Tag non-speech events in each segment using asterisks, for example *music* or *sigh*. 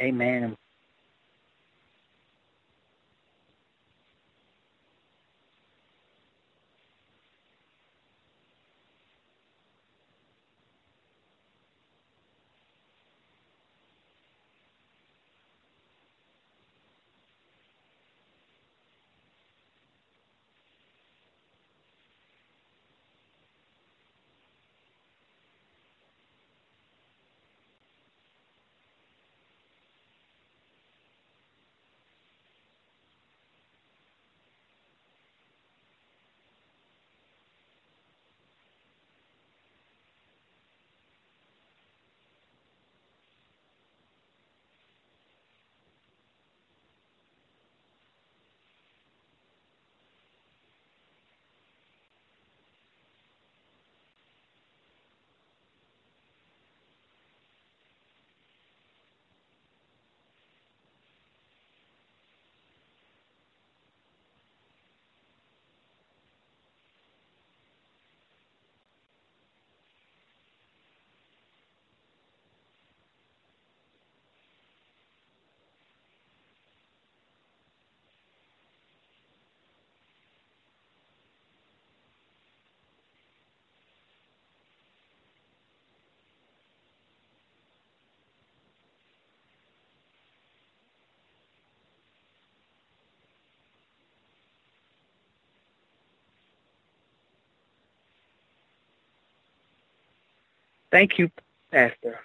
Amen. Thank you, Pastor.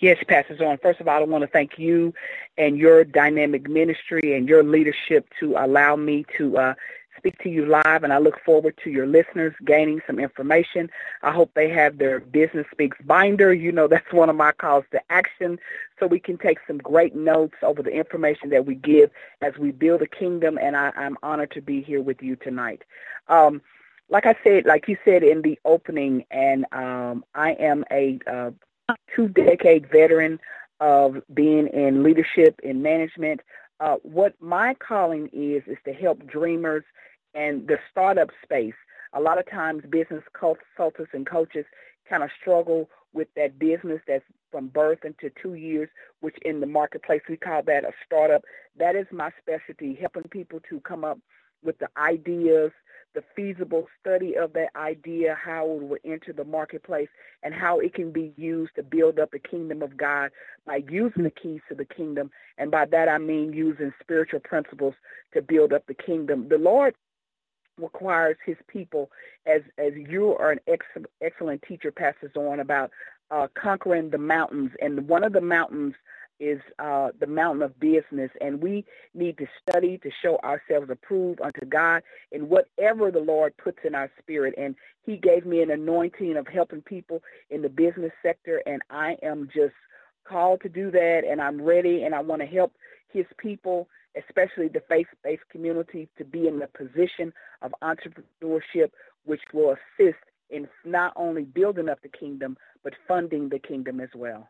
Yes, Pastor Zorn. First of all, I want to thank you and your dynamic ministry and your leadership to allow me to uh, speak to you live, and I look forward to your listeners gaining some information. I hope they have their Business Speaks binder. You know, *laughs* that's one of my calls to action, so we can take some great notes over the information that we give as we build a kingdom, and I, am honored to be here with you tonight. Um, like I said, like you said in the opening, and um, I am a uh, two-decade veteran of being in leadership in management. Uh, what my calling is is to help dreamers and the startup space. A lot of times, business consultants and coaches kind of struggle with that business that's from birth into two years, which in the marketplace we call that a startup. That is my specialty, helping people to come up with the ideas, the feasible study of that idea, how it will enter the marketplace, and how it can be used to build up the kingdom of God by using the keys to the kingdom. And by that I mean using spiritual principles to build up the kingdom. The Lord requires his people, as as you are an ex- excellent teacher, passes on about uh, conquering the mountains. And one of the mountains is uh, the mountain of business, and we need to study to show ourselves approved unto God in whatever the Lord puts in our spirit. And He gave me an anointing of helping people in the business sector, and I am just called to do that, and I'm ready, and I want to help His people, especially the faith-based community, to be in the position of entrepreneurship, which will assist in not only building up the kingdom, but funding the kingdom as well.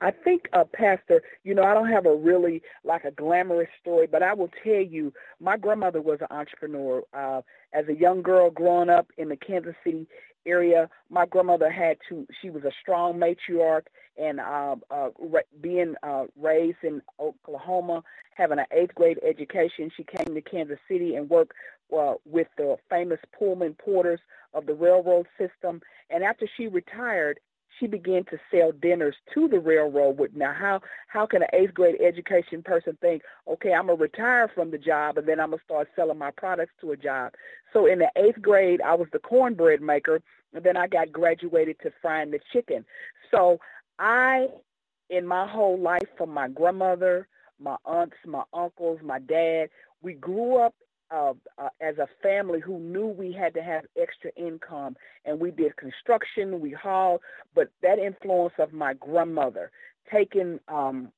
I think, uh, Pastor, you know, I don't have a really like a glamorous story, but I will tell you, my grandmother was an entrepreneur. Uh, as a young girl growing up in the Kansas City area, my grandmother had to. She was a strong matriarch, and uh, uh, being uh, raised in Oklahoma, having an eighth grade education, she came to Kansas City and worked uh, with the famous Pullman porters of the railroad system. And after she retired, she began to sell dinners to the railroad. With now, how how can an eighth grade education person think, okay, I'm gonna retire from the job and then I'm gonna start selling my products to a job? So in the eighth grade, I was the cornbread maker, and then I got graduated to frying the chicken. So I, in my whole life, from my grandmother, my aunts, my uncles, my dad, we grew up uh, uh, as a family who knew we had to have extra income, and we did construction, we hauled, but that influence of my grandmother taking um,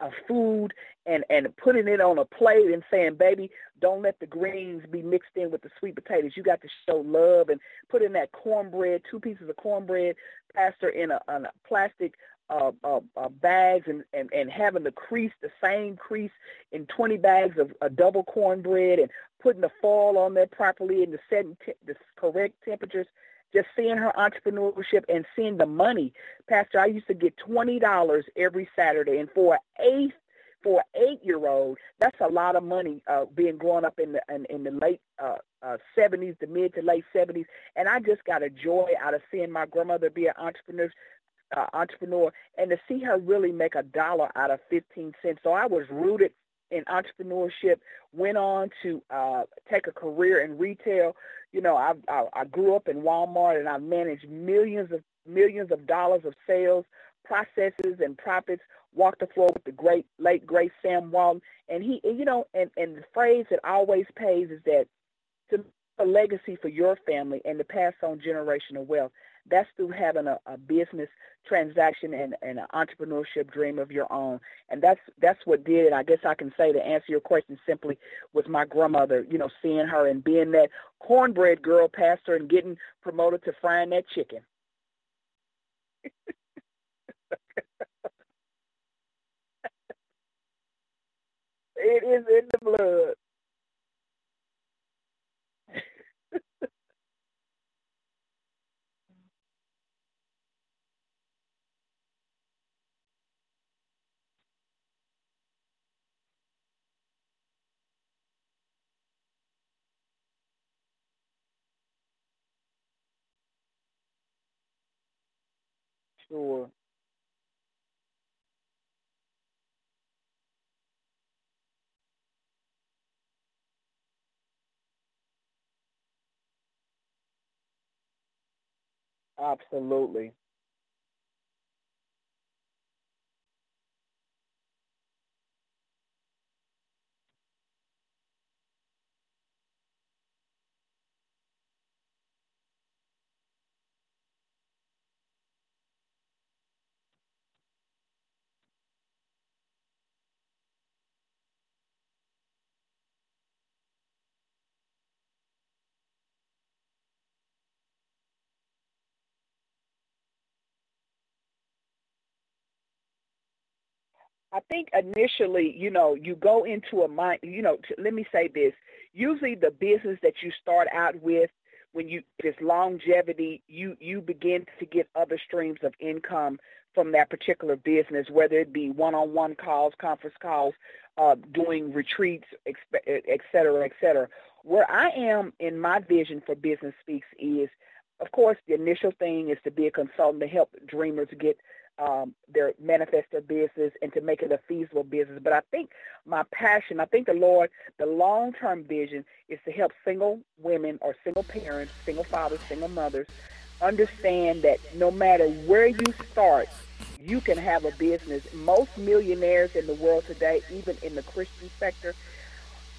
uh, food and and putting it on a plate and saying, "Baby, don't let the greens be mixed in with the sweet potatoes. You got to show love and put in that cornbread, two pieces of cornbread, pastor in a, a plastic uh, uh, uh, bags and, and, and having the crease, the same crease in 20 bags of a double cornbread and putting the fall on there properly and the setting te- the correct temperatures. Just seeing her entrepreneurship and seeing the money. Pastor, I used to get $20 every Saturday. And for an eighth for an eight-year-old, that's a lot of money uh, being growing up in the in, in the late uh, uh, 70s, the mid to late 70s. And I just got a joy out of seeing my grandmother be an entrepreneur uh, entrepreneur and to see her really make a dollar out of 15 cents. So I was rooted in entrepreneurship, went on to uh, take a career in retail. You know, I, I, I grew up in Walmart and I managed millions of millions of dollars of sales, processes, and profits. Walked the floor with the great late great Sam Walton, and he, you know, and and the phrase that always pays is that to a legacy for your family and to pass on generational wealth. That's through having a, a business transaction and, and an entrepreneurship dream of your own. And that's that's what did it. I guess I can say to answer your question simply was my grandmother, you know, seeing her and being that cornbread girl pastor and getting promoted to frying that chicken. *laughs* it is in the blood. Sure. Absolutely. I think initially, you know, you go into a mind, you know, t- let me say this. Usually the business that you start out with, when you, this longevity, you, you begin to get other streams of income from that particular business, whether it be one-on-one calls, conference calls, uh, doing retreats, et cetera, et cetera. Where I am in my vision for Business Speaks is, of course, the initial thing is to be a consultant to help dreamers get um, their manifest their business and to make it a feasible business. But I think my passion, I think the Lord, the long-term vision is to help single women or single parents, single fathers, single mothers understand that no matter where you start, you can have a business. Most millionaires in the world today, even in the Christian sector,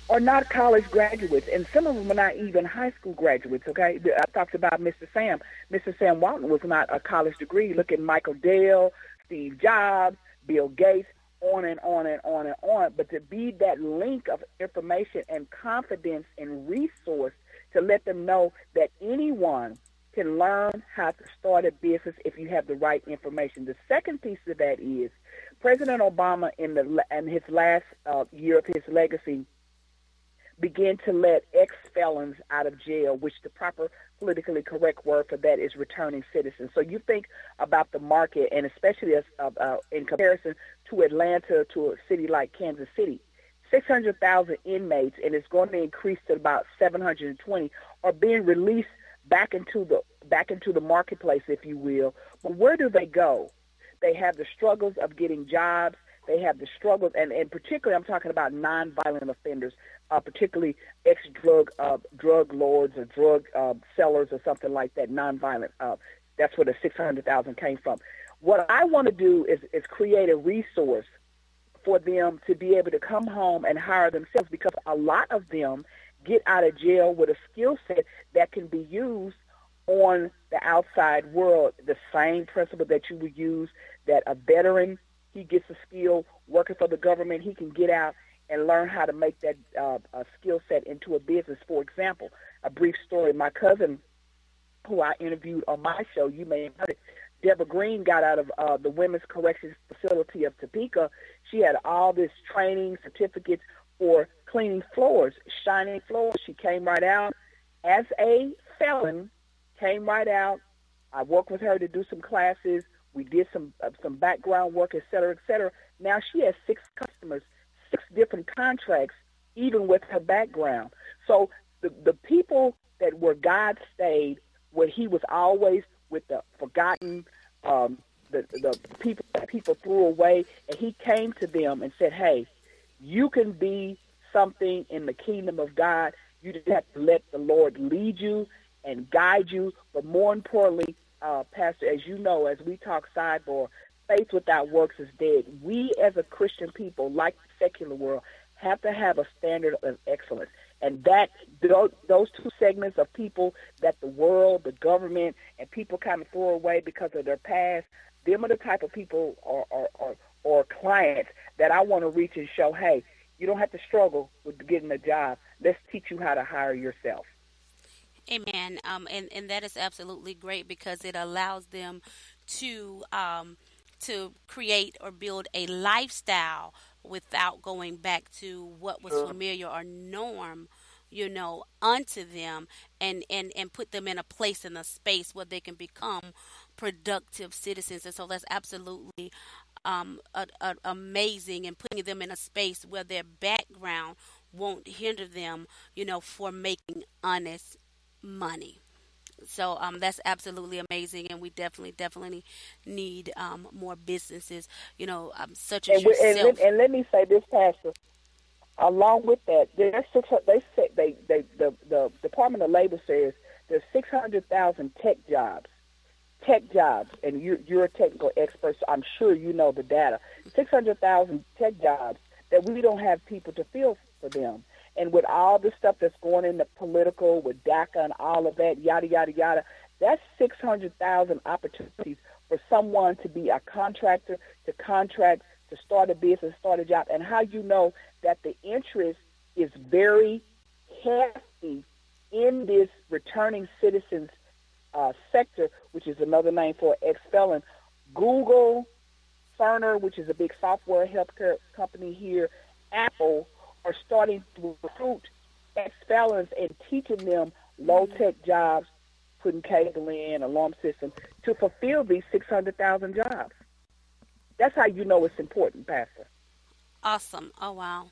are not college graduates, and some of them are not even high school graduates. Okay, I talked about Mr. Sam. Mr. Sam Walton was not a college degree. Look at Michael Dell, Steve Jobs, Bill Gates, on and on and on and on. But to be that link of information and confidence and resource to let them know that anyone can learn how to start a business if you have the right information. The second piece of that is President Obama in the in his last uh, year of his legacy begin to let ex-felons out of jail, which the proper politically correct word for that is returning citizens. So you think about the market, and especially as, uh, uh, in comparison to Atlanta, to a city like Kansas City, 600,000 inmates, and it's going to increase to about 720, are being released back into the back into the marketplace, if you will. But where do they go? They have the struggles of getting jobs. They have the struggles, and, and particularly I'm talking about nonviolent offenders, uh, particularly ex-drug uh, drug lords or drug uh, sellers or something like that, nonviolent. Uh, that's where the 600,000 came from. What I want to do is, is create a resource for them to be able to come home and hire themselves because a lot of them get out of jail with a skill set that can be used on the outside world. The same principle that you would use that a veteran, he gets a skill working for the government, he can get out and learn how to make that uh, skill set into a business. For example, a brief story. My cousin, who I interviewed on my show, you may have heard it, Deborah Green got out of uh, the Women's Corrections Facility of Topeka. She had all this training certificates for cleaning floors, shining floors. She came right out as a felon, came right out. I worked with her to do some classes. We did some uh, some background work, et cetera, et cetera. Now she has six customers, six different contracts, even with her background. So the the people that were God stayed, where He was always with the forgotten, um, the the people that people threw away, and He came to them and said, "Hey, you can be something in the kingdom of God. You just have to let the Lord lead you and guide you. But more importantly, uh, Pastor, as you know, as we talk sidebar, faith without works is dead. We as a Christian people, like the secular world, have to have a standard of excellence. And that those two segments of people that the world, the government, and people kind of throw away because of their past, them are the type of people or, or, or, or clients that I want to reach and show, hey, you don't have to struggle with getting a job. Let's teach you how to hire yourself. Amen. Um, and and that is absolutely great because it allows them to um, to create or build a lifestyle without going back to what was familiar or norm you know unto them and and and put them in a place in a space where they can become productive citizens and so that's absolutely um, a, a, amazing and putting them in a space where their background won't hinder them, you know, for making honest money. So um, that's absolutely amazing, and we definitely, definitely need um, more businesses, you know, um, such as and yourself. And let, and let me say this, Pastor. Along with that, there's six, they say they, they the the Department of Labor says there's 600,000 tech jobs tech jobs, and you, you're a technical expert, so I'm sure you know the data. 600,000 tech jobs that we don't have people to fill for them. And with all the stuff that's going in the political, with DACA and all of that, yada, yada, yada, that's 600,000 opportunities for someone to be a contractor, to contract, to start a business, start a job. And how you know that the interest is very hefty in this returning citizens uh, sector, which is another name for ex-felon. Google, Cerner, which is a big software healthcare company here, Apple, are starting to recruit ex-felons and teaching them low-tech jobs, putting cable in, alarm system, to fulfill these 600,000 jobs. That's how you know it's important, Pastor. Awesome. Oh, wow.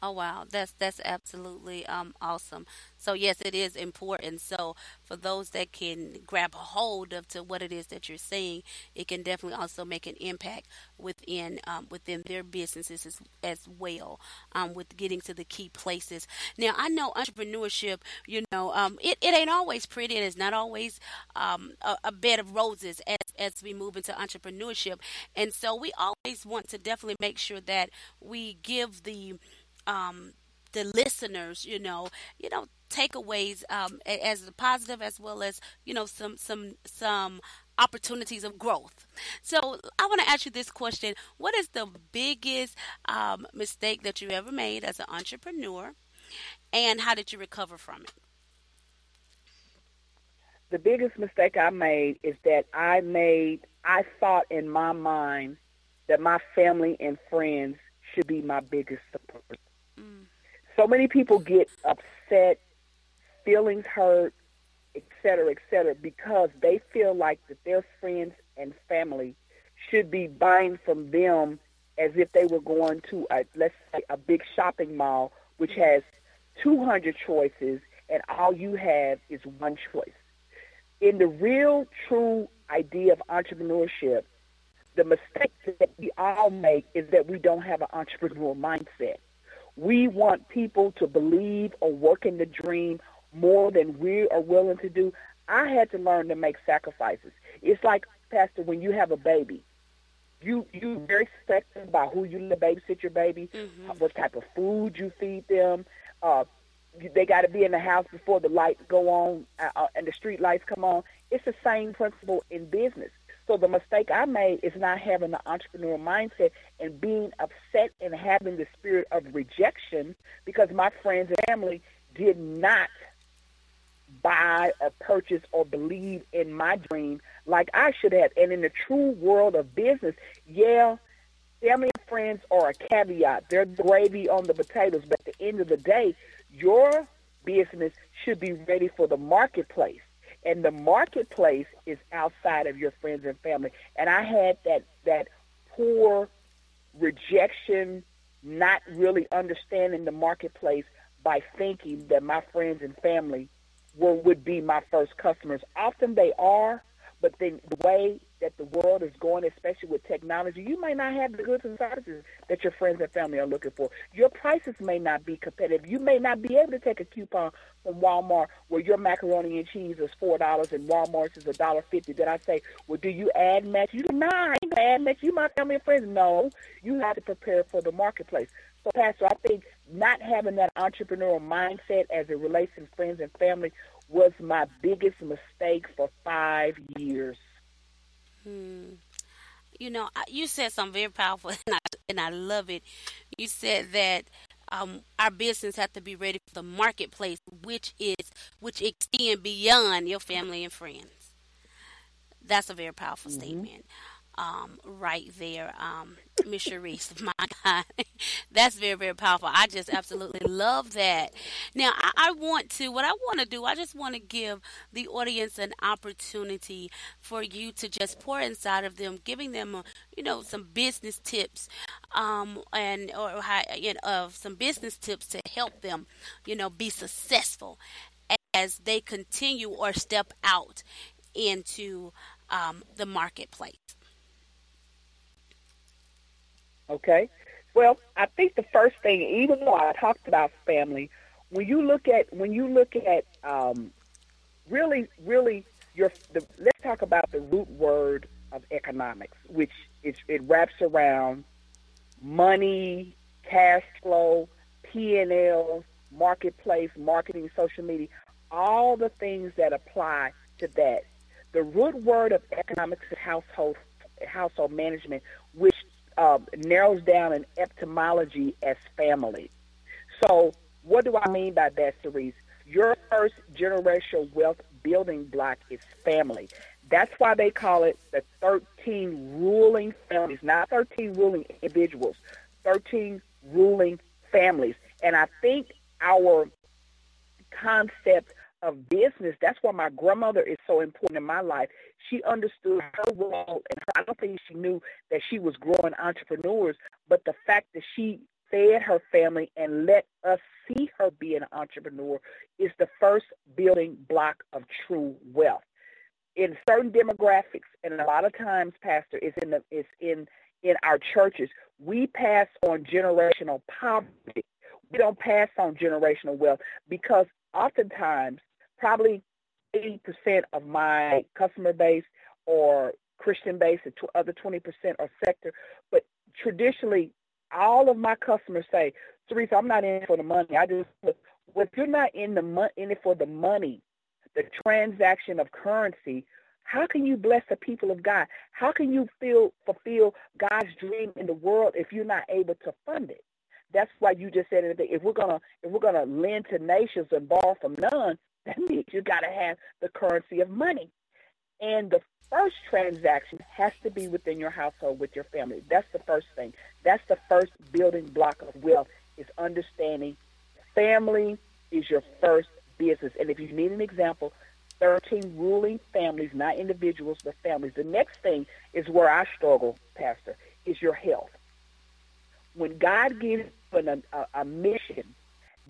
Oh wow, that's that's absolutely um, awesome. So yes, it is important. So for those that can grab a hold of to what it is that you're saying, it can definitely also make an impact within um, within their businesses as, as well. Um, with getting to the key places. Now I know entrepreneurship. You know, um, it it ain't always pretty, and it's not always um, a, a bed of roses as as we move into entrepreneurship. And so we always want to definitely make sure that we give the um, the listeners, you know, you know, takeaways um, as a positive as well as you know some some some opportunities of growth. So I want to ask you this question: What is the biggest um, mistake that you ever made as an entrepreneur, and how did you recover from it? The biggest mistake I made is that I made I thought in my mind that my family and friends should be my biggest support so many people get upset, feelings hurt, et cetera, et cetera, because they feel like that their friends and family should be buying from them as if they were going to a let's say a big shopping mall which has 200 choices and all you have is one choice. in the real, true idea of entrepreneurship, the mistake that we all make is that we don't have an entrepreneurial mindset. We want people to believe or work in the dream more than we are willing to do. I had to learn to make sacrifices. It's like, Pastor, when you have a baby, you you very selective about who you let babysit your baby, mm-hmm. what type of food you feed them. Uh, they got to be in the house before the lights go on uh, uh, and the street lights come on. It's the same principle in business. So the mistake I made is not having the entrepreneurial mindset and being upset and having the spirit of rejection because my friends and family did not buy or purchase or believe in my dream like I should have. And in the true world of business, yeah, family and friends are a caveat. They're gravy on the potatoes. But at the end of the day, your business should be ready for the marketplace. And the marketplace is outside of your friends and family. And I had that that poor rejection, not really understanding the marketplace by thinking that my friends and family were, would be my first customers. Often they are, but then the way that the world is going, especially with technology, you may not have the goods and services that your friends and family are looking for. Your prices may not be competitive. You may not be able to take a coupon from Walmart where your macaroni and cheese is four dollars and Walmart's is a dollar fifty. Then I say, well, do you ad match? You do not ad match. You my family and friends. No, you have to prepare for the marketplace. So, Pastor, I think not having that entrepreneurial mindset as it relates to friends and family was my biggest mistake for five years. Hmm. You know, you said something very powerful, *laughs* and I, and I love it. You said that um, our business have to be ready for the marketplace, which is which extend beyond your family and friends. That's a very powerful mm-hmm. statement um, right there, um, Miss Sharice. *laughs* My God, that's very, very powerful. I just absolutely love that. Now, I, I want to, what I want to do, I just want to give the audience an opportunity for you to just pour inside of them, giving them, a, you know, some business tips, um, and or you know, of some business tips to help them, you know, be successful as they continue or step out into um, the marketplace. Okay. Well, I think the first thing, even though I talked about family, when you look at when you look at um, really, really your the, let's talk about the root word of economics, which is it wraps around money, cash flow, P and L, marketplace, marketing, social media, all the things that apply to that. The root word of economics is household household management, which uh, narrows down an etymology as family. So, what do I mean by that, Cerise? Your first generational wealth building block is family. That's why they call it the 13 ruling families, not 13 ruling individuals, 13 ruling families. And I think our concept of business. That's why my grandmother is so important in my life. She understood her role, and I don't think she knew that she was growing entrepreneurs, but the fact that she fed her family and let us see her be an entrepreneur is the first building block of true wealth. In certain demographics, and a lot of times, Pastor, is in the is in in our churches, we pass on generational poverty. We don't pass on generational wealth because oftentimes probably 80% of my customer base or Christian base, the other 20% are sector. But traditionally, all of my customers say, Teresa, I'm not in for the money. I just, well, if you're not in the mo- in it for the money, the transaction of currency, how can you bless the people of God? How can you feel fulfill God's dream in the world if you're not able to fund it? That's why you just said it. If we're gonna if we're gonna lend to nations and borrow from none, that means you got to have the currency of money. And the first transaction has to be within your household with your family. That's the first thing. That's the first building block of wealth is understanding family is your first business. And if you need an example, 13 ruling families, not individuals, but families. The next thing is where I struggle, Pastor, is your health. When God gives you an, a, a mission,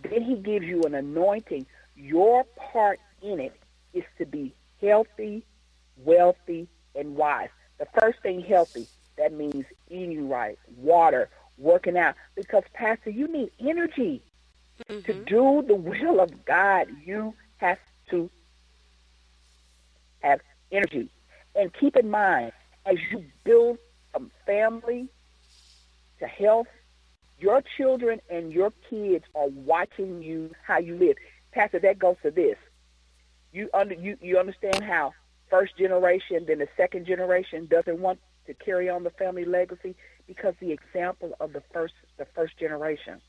then he gives you an anointing your part in it is to be healthy, wealthy, and wise. The first thing, healthy, that means eating right, water, working out. Because, Pastor, you need energy. Mm-hmm. To do the will of God, you have to have energy. And keep in mind, as you build a family to health, your children and your kids are watching you how you live. Pastor, that goes to this. You under you, you understand how first generation, then the second generation doesn't want to carry on the family legacy because the example of the first the first generation.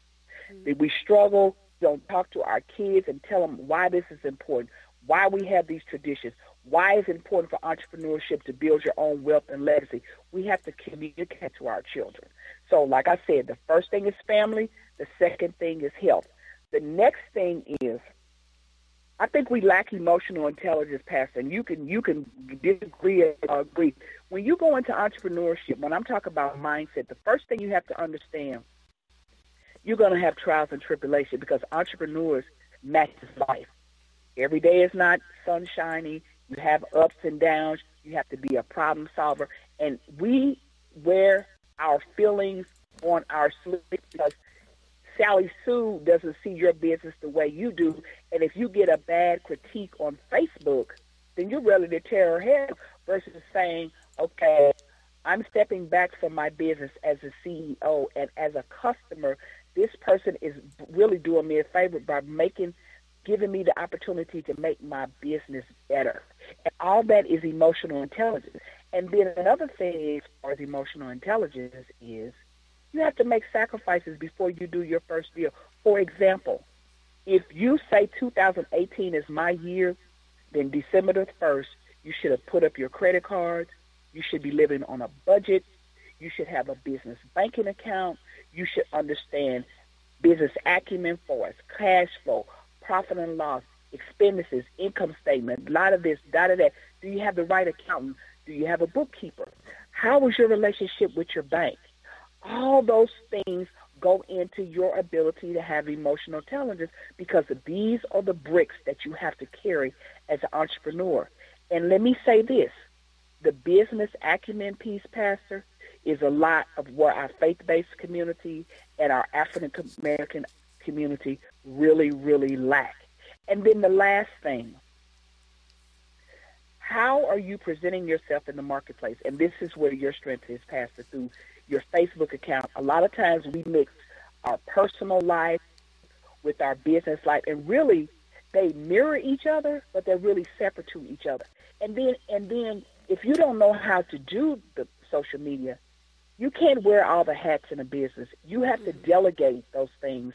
Mm-hmm. We struggle, don't talk to our kids and tell them why this is important, why we have these traditions, why it's important for entrepreneurship to build your own wealth and legacy. We have to communicate to our children. So, like I said, the first thing is family. The second thing is health. The next thing is, I think we lack emotional intelligence, Pastor. And you can you can disagree or agree. When you go into entrepreneurship, when I'm talking about mindset, the first thing you have to understand, you're going to have trials and tribulation because entrepreneurs match life. Every day is not sunshiny. You have ups and downs. You have to be a problem solver. And we wear our feelings on our sleeve because Sally Sue doesn't see your business the way you do. And if you get a bad critique on Facebook, then you're ready to tear her hair versus saying, okay, I'm stepping back from my business as a CEO and as a customer. This person is really doing me a favor by making, giving me the opportunity to make my business better. And all that is emotional intelligence. And then another thing as far as emotional intelligence is you have to make sacrifices before you do your first deal. For example, if you say 2018 is my year, then December the 1st, you should have put up your credit cards. You should be living on a budget. You should have a business banking account. You should understand business acumen for us, cash flow, profit and loss, expenses, income statement, a lot of this, da da da. Do you have the right accountant? Do you have a bookkeeper? How is your relationship with your bank? All those things go into your ability to have emotional intelligence because these are the bricks that you have to carry as an entrepreneur. And let me say this the business acumen piece, Pastor, is a lot of what our faith based community and our African American community really, really lack. And then the last thing how are you presenting yourself in the marketplace? And this is where your strength is, Pastor, through your Facebook account. A lot of times we mix our personal life with our business life, and really they mirror each other, but they're really separate to each other. And then, and then, if you don't know how to do the social media, you can't wear all the hats in a business. You have to mm-hmm. delegate those things,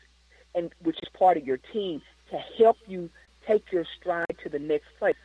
and which is part of your team to help you take your stride to the next place.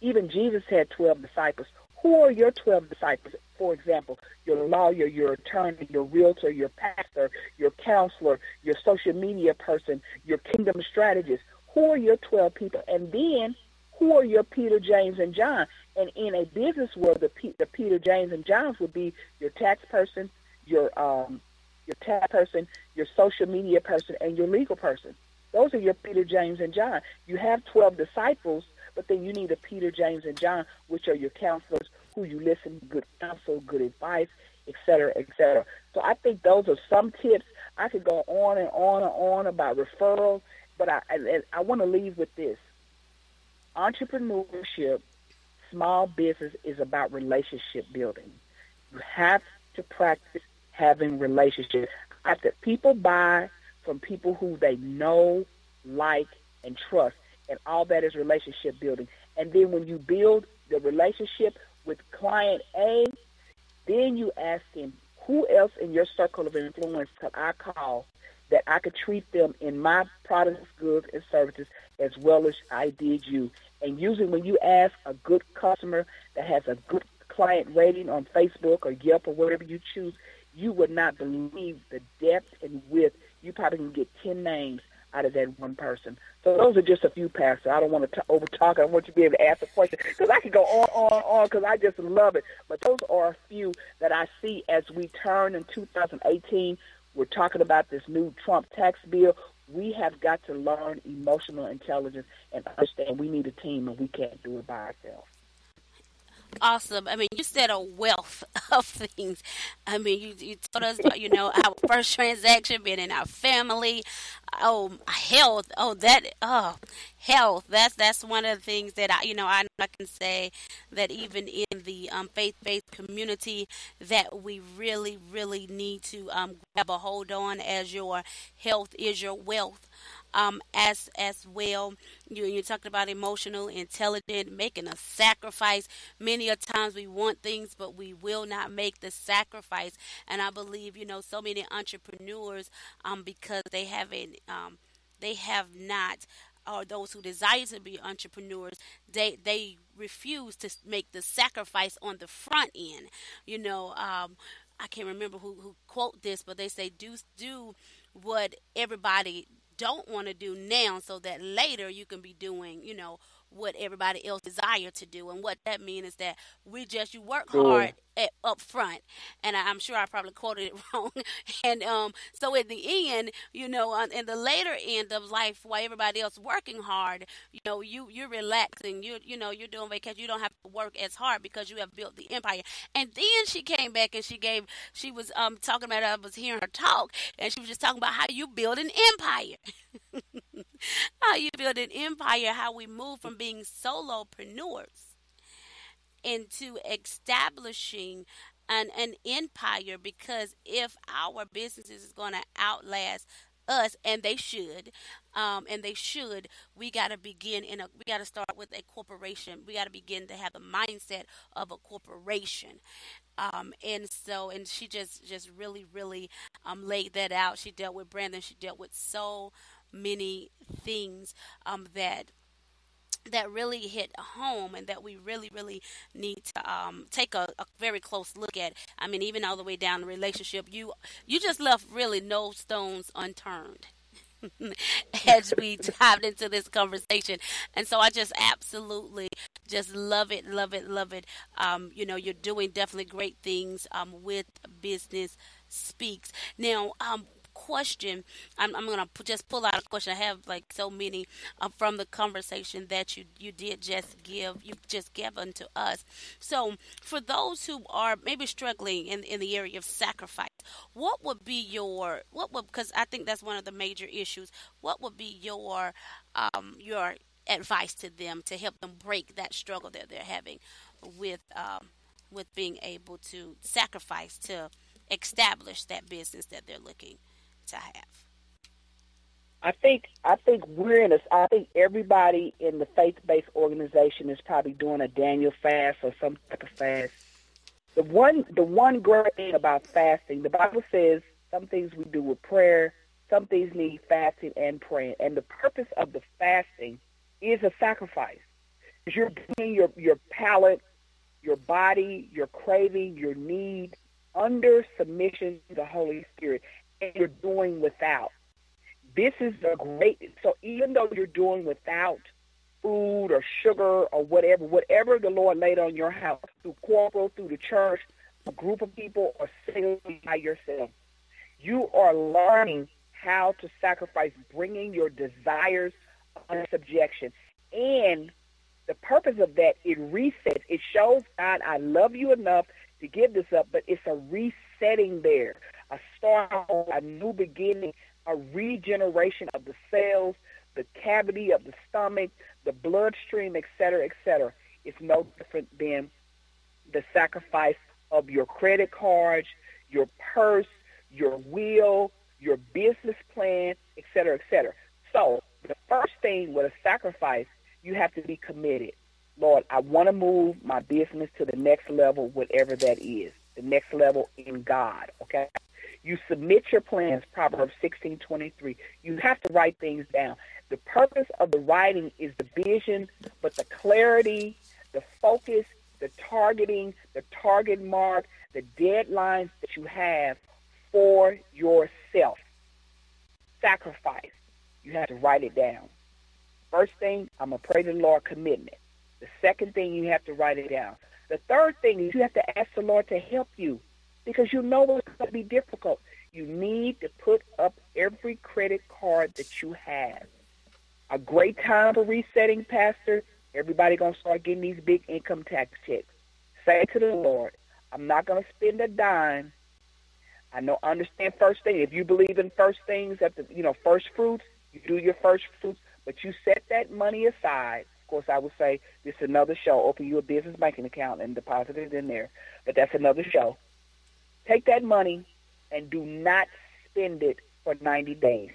Even Jesus had 12 disciples. Who are your 12 disciples? For example, your lawyer, your attorney, your realtor, your pastor, your counselor, your social media person, your kingdom strategist. Who are your 12 people? And then who are your Peter, James, and John? And in a business world, the, P- the Peter, James, and Johns would be your tax person, your um, your tax person, your social media person, and your legal person. Those are your Peter, James, and John. You have 12 disciples but then you need a Peter, James, and John, which are your counselors who you listen, to, good counsel, good advice, et cetera, et cetera. So I think those are some tips. I could go on and on and on about referrals, but I, I, I want to leave with this. Entrepreneurship, small business is about relationship building. You have to practice having relationships. After people buy from people who they know, like, and trust, and all that is relationship building. And then when you build the relationship with client A, then you ask him, who else in your circle of influence could I call that I could treat them in my products, goods, and services as well as I did you? And usually when you ask a good customer that has a good client rating on Facebook or Yelp or whatever you choose, you would not believe the depth and width. You probably can get 10 names out of that one person. So those are just a few, Pastor. I don't want to over talk. I want you to be able to ask a question because I could go on, on, on because I just love it. But those are a few that I see as we turn in 2018. We're talking about this new Trump tax bill. We have got to learn emotional intelligence and understand we need a team and we can't do it by ourselves awesome. I mean, said a wealth *laughs* of things. I mean, you, you told us about, you know, our first transaction being in our family. Oh, health. Oh, that, oh, health. That's, that's one of the things that I, you know, I, I can say that even in the um, faith-based community that we really, really need to um, grab a hold on as your health is your wealth um, as as well. You, you're talking about emotional, intelligent, making a sacrifice. Many a times we want things, but we will not make the sacrifice. And I believe you know so many entrepreneurs, um, because they haven't, um, they have not or those who desire to be entrepreneurs, they they refuse to make the sacrifice on the front end. You know, um, I can't remember who, who quote this, but they say do do what everybody don't want to do now so that later you can be doing, you know, what everybody else desire to do. And what that means is that we just you work hard at, up front. And I, am sure I probably quoted it *laughs* wrong. and um, so at the end, you know, uh, in the later end of life, while everybody else working hard, you know, you you're relaxing. You you know you're doing vacation. You don't have to work as hard because you have built the empire. And then she came back and she gave she was um talking about I was hearing her talk and she was just talking about how you build an empire. *laughs* *laughs* how you build an empire, how we move from being solopreneurs into establishing an, an empire because if our businesses is going to outlast us and they should um, and they should we got to begin in a we got to start with a corporation. We got to begin to have the mindset of a corporation. Um, and so and she just just really really um, laid that out. She dealt with branding. She dealt with so many things um, that that really hit home and that we really really need to um, take a, a, very close look at. I mean even all the way down the relationship you you just left really no stones unturned *laughs* as we dived into this conversation. And so i just absolutely just love it love it love it. Um, you know you're doing definitely great things um, with business speaks. Now um, question, I'm, I'm going to just pull out a question. I have like so many uh, from the conversation that you you did just give, you just given to us. So for those who are maybe struggling in in the area of sacrifice, what would be your what would because I think that's one of the major issues. What would be your um, your advice to them to help them break that struggle that they're having with um, with being able to sacrifice to establish that business that they're looking to have? I think I think we're in a. I think everybody in the faith-based organization is probably doing a Daniel fast or some type of fast. The one the one great thing about fasting, the Bible says some things we do with prayer, some things need fasting and praying, and the purpose of the fasting is a sacrifice. You're bringing your your palate, your body, your craving, your need under submission to the Holy Spirit and you're doing without. This is a great, so even though you're doing without food or sugar or whatever, whatever the Lord laid on your house, through corporal, through the church, a group of people, or singly by yourself, you are learning how to sacrifice, bringing your desires under subjection. And the purpose of that, it resets. It shows God, I love you enough to give this up, but it's a resetting there a start, a new beginning, a regeneration of the cells, the cavity of the stomach, the bloodstream, etc., etc. It's no different than the sacrifice of your credit cards, your purse, your will, your business plan, etc., etc. So the first thing with a sacrifice, you have to be committed. Lord, I want to move my business to the next level, whatever that is, the next level in God, okay? You submit your plans, Proverbs 16:23. You have to write things down. The purpose of the writing is the vision, but the clarity, the focus, the targeting, the target mark, the deadlines that you have for yourself. Sacrifice. You have to write it down. First thing, I'm going to pray to the Lord commitment. The second thing, you have to write it down. The third thing is you have to ask the Lord to help you because you know it's going to be difficult. You need to put up every credit card that you have. A great time for resetting, Pastor. Everybody gonna start getting these big income tax checks. Say to the Lord, I'm not gonna spend a dime. I know understand first thing. If you believe in first things at the you know, first fruits, you do your first fruits, but you set that money aside. Of course I would say this is another show. Open you a business banking account and deposit it in there. But that's another show. Take that money and do not spend it for 90 days.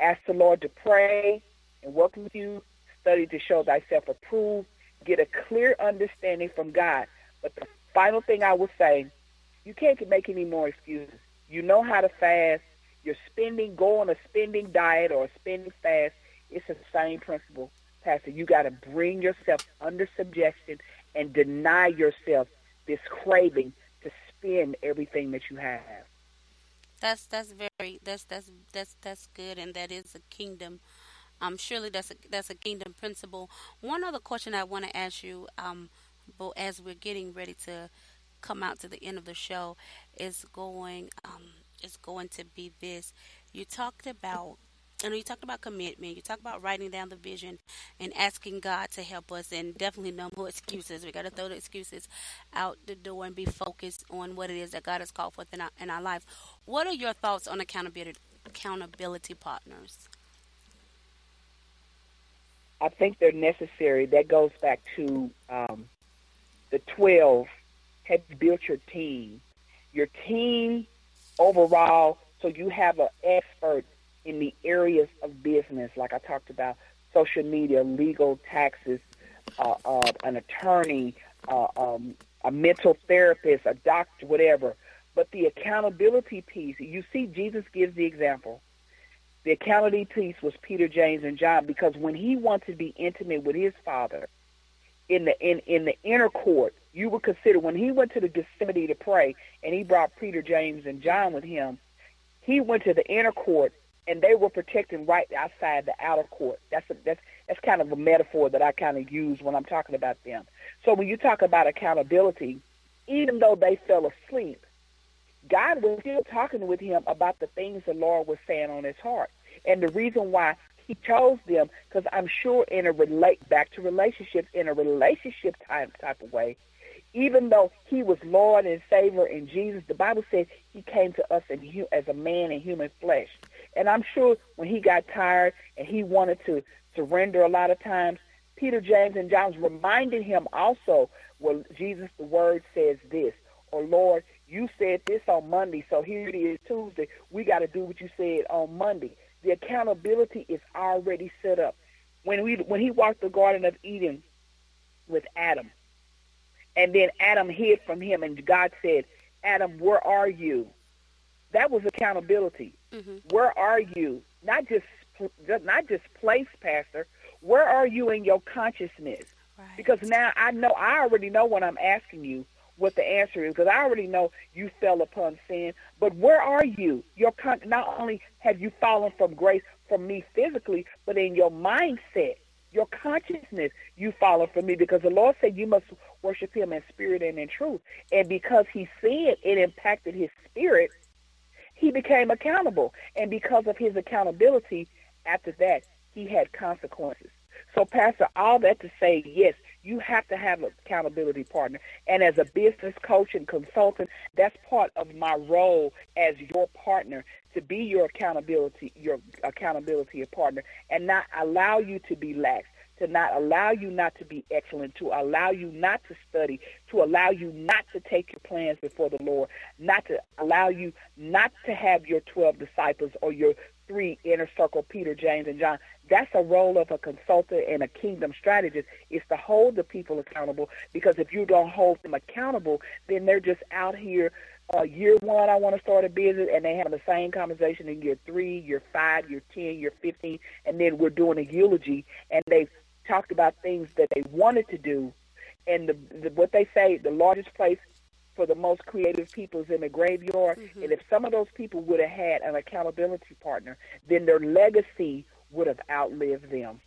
Ask the Lord to pray and work with you. Study to show thyself approved. Get a clear understanding from God. But the final thing I will say, you can't make any more excuses. You know how to fast. You're spending, go on a spending diet or a spending fast. It's the same principle, Pastor. You got to bring yourself under subjection and deny yourself this craving spend everything that you have. That's that's very that's that's that's that's good, and that is a kingdom. Um, surely that's a that's a kingdom principle. One other question I want to ask you, um, as we're getting ready to come out to the end of the show, is going um is going to be this. You talked about I know you talked about commitment. You talked about writing down the vision and asking God to help us, and definitely no more excuses. We got to throw the excuses out the door and be focused on what it is that God has called for in our, in our life. What are your thoughts on accountability accountability partners? I think they're necessary. That goes back to um, the 12. Have you built your team? Your team overall, so you have an expert in the areas of business, like I talked about social media, legal, taxes, uh, uh, an attorney, uh, um, a mental therapist, a doctor, whatever. But the accountability piece, you see, Jesus gives the example. The accountability piece was Peter, James, and John because when he wanted to be intimate with his father in the in, in the inner court, you would consider when he went to the Gethsemane to pray and he brought Peter, James, and John with him, he went to the inner court and they were protecting right outside the outer court. That's a, that's that's kind of a metaphor that I kind of use when I'm talking about them. So when you talk about accountability, even though they fell asleep, God was still talking with him about the things the Lord was saying on his heart. And the reason why he chose them, because I'm sure in a relate back to relationships, in a relationship type type of way, even though he was Lord and Savior in Jesus, the Bible says he came to us in, as a man in human flesh. And I'm sure when he got tired and he wanted to surrender a lot of times, Peter, James, and John reminded him also, well, Jesus, the word says this, or Lord, you said this on Monday, so here it is Tuesday. We got to do what you said on Monday. The accountability is already set up. When we when he walked the Garden of Eden with Adam, and then Adam hid from him, and God said, Adam, where are you? That was accountability. Mm-hmm. Where are you? Not just not just place, Pastor. Where are you in your consciousness? Right. Because now I know I already know what I'm asking you what the answer is because I already know you fell upon sin. But where are you? Your con- not only have you fallen from grace from me physically, but in your mindset, your consciousness, you fallen from me because the Lord said you must worship Him in spirit and in truth. And because He said it impacted His spirit, he became accountable. And because of his accountability, after that, he had consequences. So, Pastor, all that to say, yes, you have to have an accountability partner. And as a business coach and consultant, that's part of my role as your partner to be your accountability, your accountability partner, and not allow you to be lax to not allow you not to be excellent, to allow you not to study, to allow you not to take your plans before the Lord, not to allow you not to have your 12 disciples or your three inner circle, Peter, James, and John. That's a role of a consultant and a kingdom strategist is to hold the people accountable because if you don't hold them accountable, then they're just out here uh, year one, I want to start a business, and they have the same conversation in year three, year five, year 10, year 15, and then we're doing a eulogy, and they've talked about things that they wanted to do, and the, the what they say the largest place for the most creative people is in the graveyard. Mm-hmm. And if some of those people would have had an accountability partner, then their legacy would have outlived them.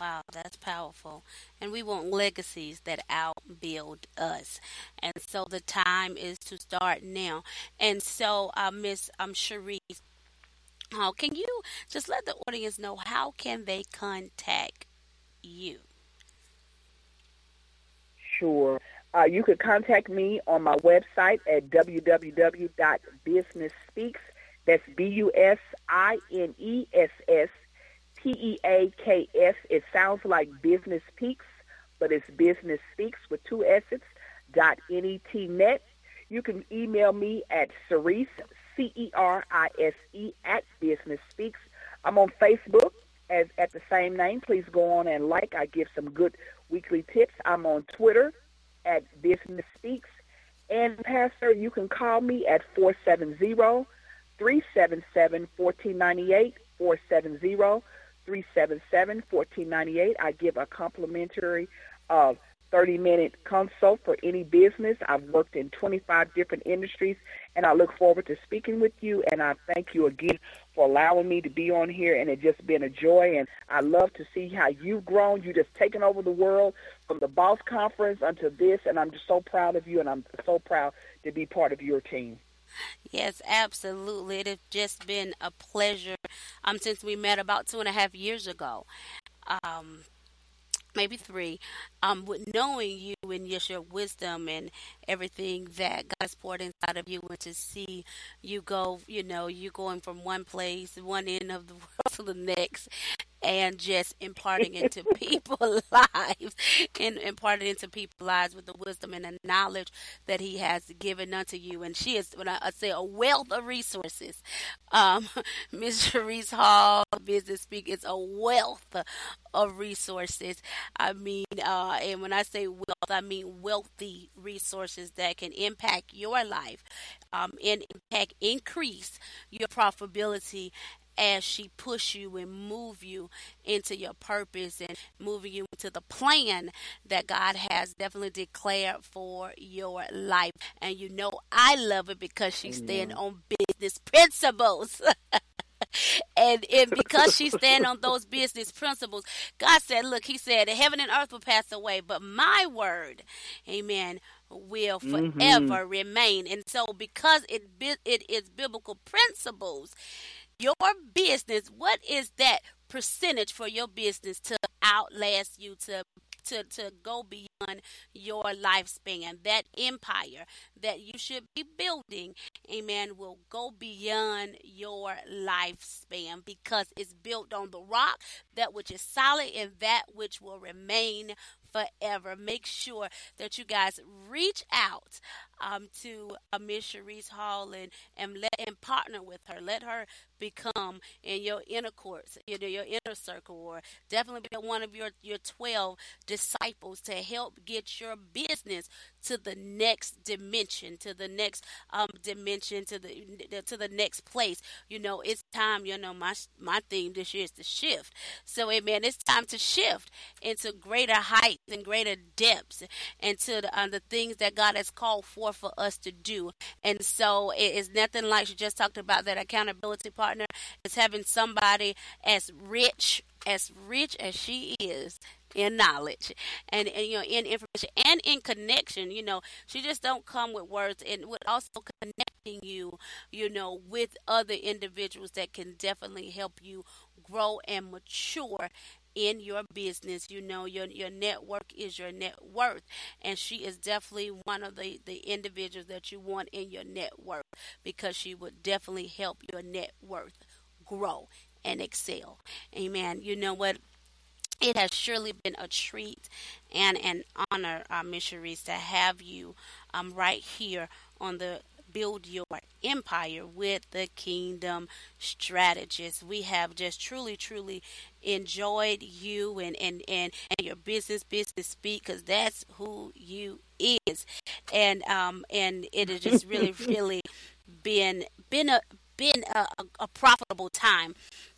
Wow, that's powerful. And we want legacies that outbuild us. And so the time is to start now. And so, uh, Miss um, Cerise, uh, can you just let the audience know how can they contact you? Sure. Uh, you could contact me on my website at www.businesspeaks. That's B-U-S-I-N-E-S-S P E A K S. It sounds like Business Peaks, but it's Business Speaks with two S's. Dot net. You can email me at Cerise C E R I S E at Business Speaks. I'm on Facebook as at the same name. Please go on and like. I give some good weekly tips. I'm on Twitter at Business Speaks. And Pastor, you can call me at 470 377 1498 470 377 1498. I give a complimentary uh, 30 minute consult for any business. I've worked in 25 different industries, and I look forward to speaking with you. And I thank you again for allowing me to be on here, and it's just been a joy. And I love to see how you've grown. You just taken over the world from the Boss Conference unto this, and I'm just so proud of you, and I'm so proud to be part of your team. Yes, absolutely. It has just been a pleasure um, since we met about two and a half years ago. Um, maybe three, um, with knowing you and just your wisdom and everything that God has poured inside of you, and to see you go, you know, you going from one place, one end of the *laughs* world to the next, and just imparting into *laughs* people's *laughs* lives and imparting into people's lives with the wisdom and the knowledge that he has given unto you. And she is, when I, say a wealth of resources, um, *laughs* Ms. Cerise Hall, Business Speak, is a wealth of resources. I mean, uh, and when I say wealth, I mean wealthy resources that can impact your life um, and impact, increase your profitability as she push you and move you into your purpose and moving you into the plan that God has definitely declared for your life. And you know I love it because she stand on business principles. *laughs* and and because she stand on those business principles, God said, "Look," He said, "Heaven and earth will pass away, but my word, Amen." will forever mm-hmm. remain and so because it it is biblical principles your business, what is that percentage for your business to outlast you to to, to go beyond your lifespan. That empire that you should be building, amen, will go beyond your lifespan because it's built on the rock, that which is solid, and that which will remain forever. Make sure that you guys reach out um, to uh, Miss Cerise Hall and, and let and partner with her. Let her become in your inner courts, you know, your inner circle, or definitely be one of your, your 12 disciples to help get your business to the next dimension, to the next um, dimension, to the to the next place. You know, it's time. You know, my my theme this year is to shift. So, amen. It's time to shift into greater heights and greater depths, and to the, uh, the things that God has called for for us to do. And so, it is nothing like she just talked about that accountability partner. It's having somebody as rich as rich as she is in knowledge and, and you know in information and in connection you know she just don't come with words and with also connecting you you know with other individuals that can definitely help you grow and mature in your business. You know your your network is your net worth. And she is definitely one of the the individuals that you want in your network because she would definitely help your net worth grow and excel. Amen. You know what? It has surely been a treat and an honor, uh, Miss Cerise, to have you um, right here on the Build Your Empire with the Kingdom Strategist. We have just truly, truly enjoyed you and, and, and, and your business, business speak, because that's who you is. And um and it has just really, *laughs* really been been a been a, a, a profitable time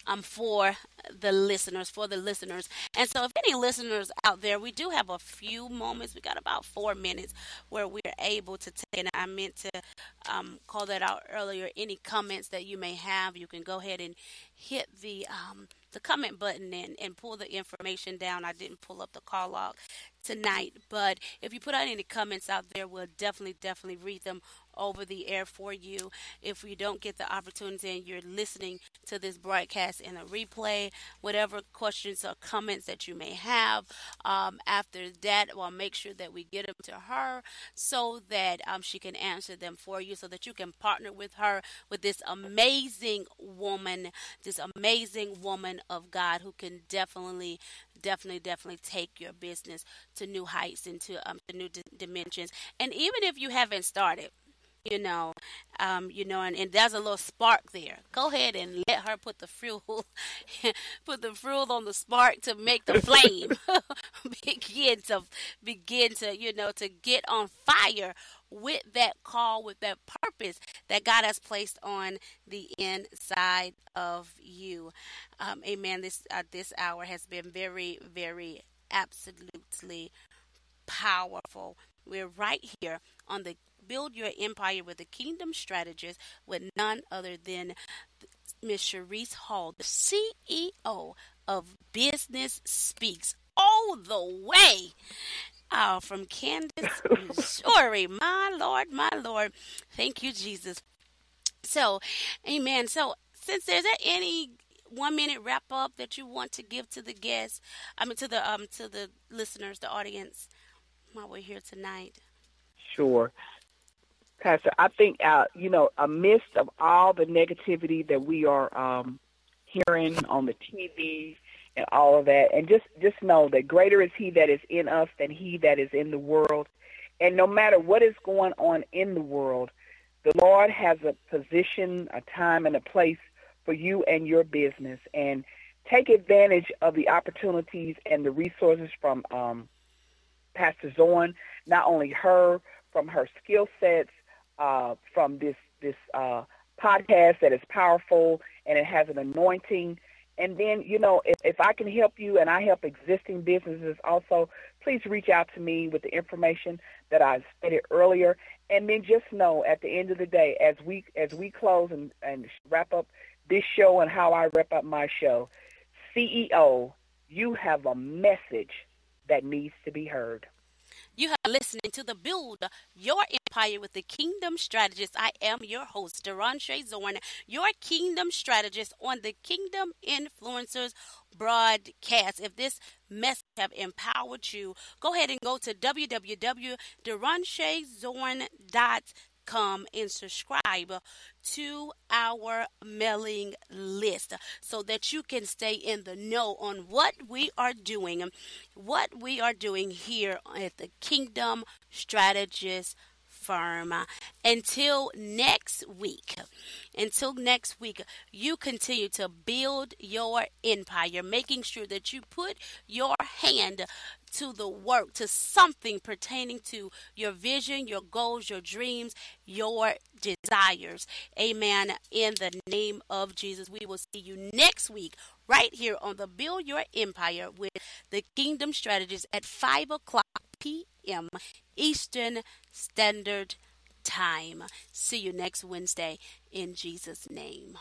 um, for the listeners, for the listeners. And so, if any listeners out there, we do have a few moments. We got about four minutes where we're able to take. And I meant to um, call that out earlier. Any comments that you may have, you can go ahead and hit the um, the comment button and, and pull the information down. I didn't pull up the call log tonight, but if you put out any comments out there, we'll definitely, definitely read them over the air for you. If you don't get the opportunity and you're listening to this broadcast in a replay, whatever questions or comments that you may have um, after that, well, make sure that we get them to her so that um, she can answer them for you so that you can partner with her with this amazing woman, this amazing woman of God who can definitely definitely, definitely take your business to new heights and to, um, to new dimensions. And even if you haven't started, you know, um, you know, and, and there's a little spark there. Go ahead and let her put the fuel, *laughs* put the fuel on the spark to make the flame *laughs* begin to begin to, you know, to get on fire with that call, with that purpose that God has placed on the inside of you. Um, amen. This uh, this hour has been very, very, absolutely powerful. We're right here on the build your empire with a kingdom strategist with none other than Miss Cerise Hall, the CEO of Business Speaks, all the way uh, from Kansas, *laughs* Missouri. my Lord, my Lord. Thank you, Jesus. So, amen. So, since there's any one minute wrap up that you want to give to the guests, I mean to the um to the listeners, the audience, while we're here tonight. Sure. Pastor, I think, uh, you know, amidst of all the negativity that we are um, hearing on the TV and all of that, and just just know that greater is He that is in us than He that is in the world. And no matter what is going on in the world, the Lord has a position, a time, and a place for you and your business. And take advantage of the opportunities and the resources from um, Pastor Zorn, not only her, from her skill sets, uh, from this this uh, podcast that is powerful and it has an anointing. And then, you know, if, if I can help you and I help existing businesses also, please reach out to me with the information that I stated earlier. And then just know at the end of the day, as we as we close and, and wrap up this show and how I wrap up my show, CEO, you have a message that needs to be heard. You are listening to the Build Your Empire with the Kingdom Strategist. I am your host, Deron Zorn, your Kingdom Strategist on the Kingdom Influencers broadcast. If this message have empowered you, go ahead and go to www.deronshazorn.com come and subscribe to our mailing list so that you can stay in the know on what we are doing, what we are doing here at the Kingdom Strategist firm. Until next week, until next week, you continue to build your empire, making sure that you put your hand to the work, to something pertaining to your vision, your goals, your dreams, your desires. Amen. In the name of Jesus, we will see you next week right here on the Build Your Empire with the Kingdom Strategist at 5 o'clock p.m. Eastern Standard Time. See you next Wednesday in Jesus' name.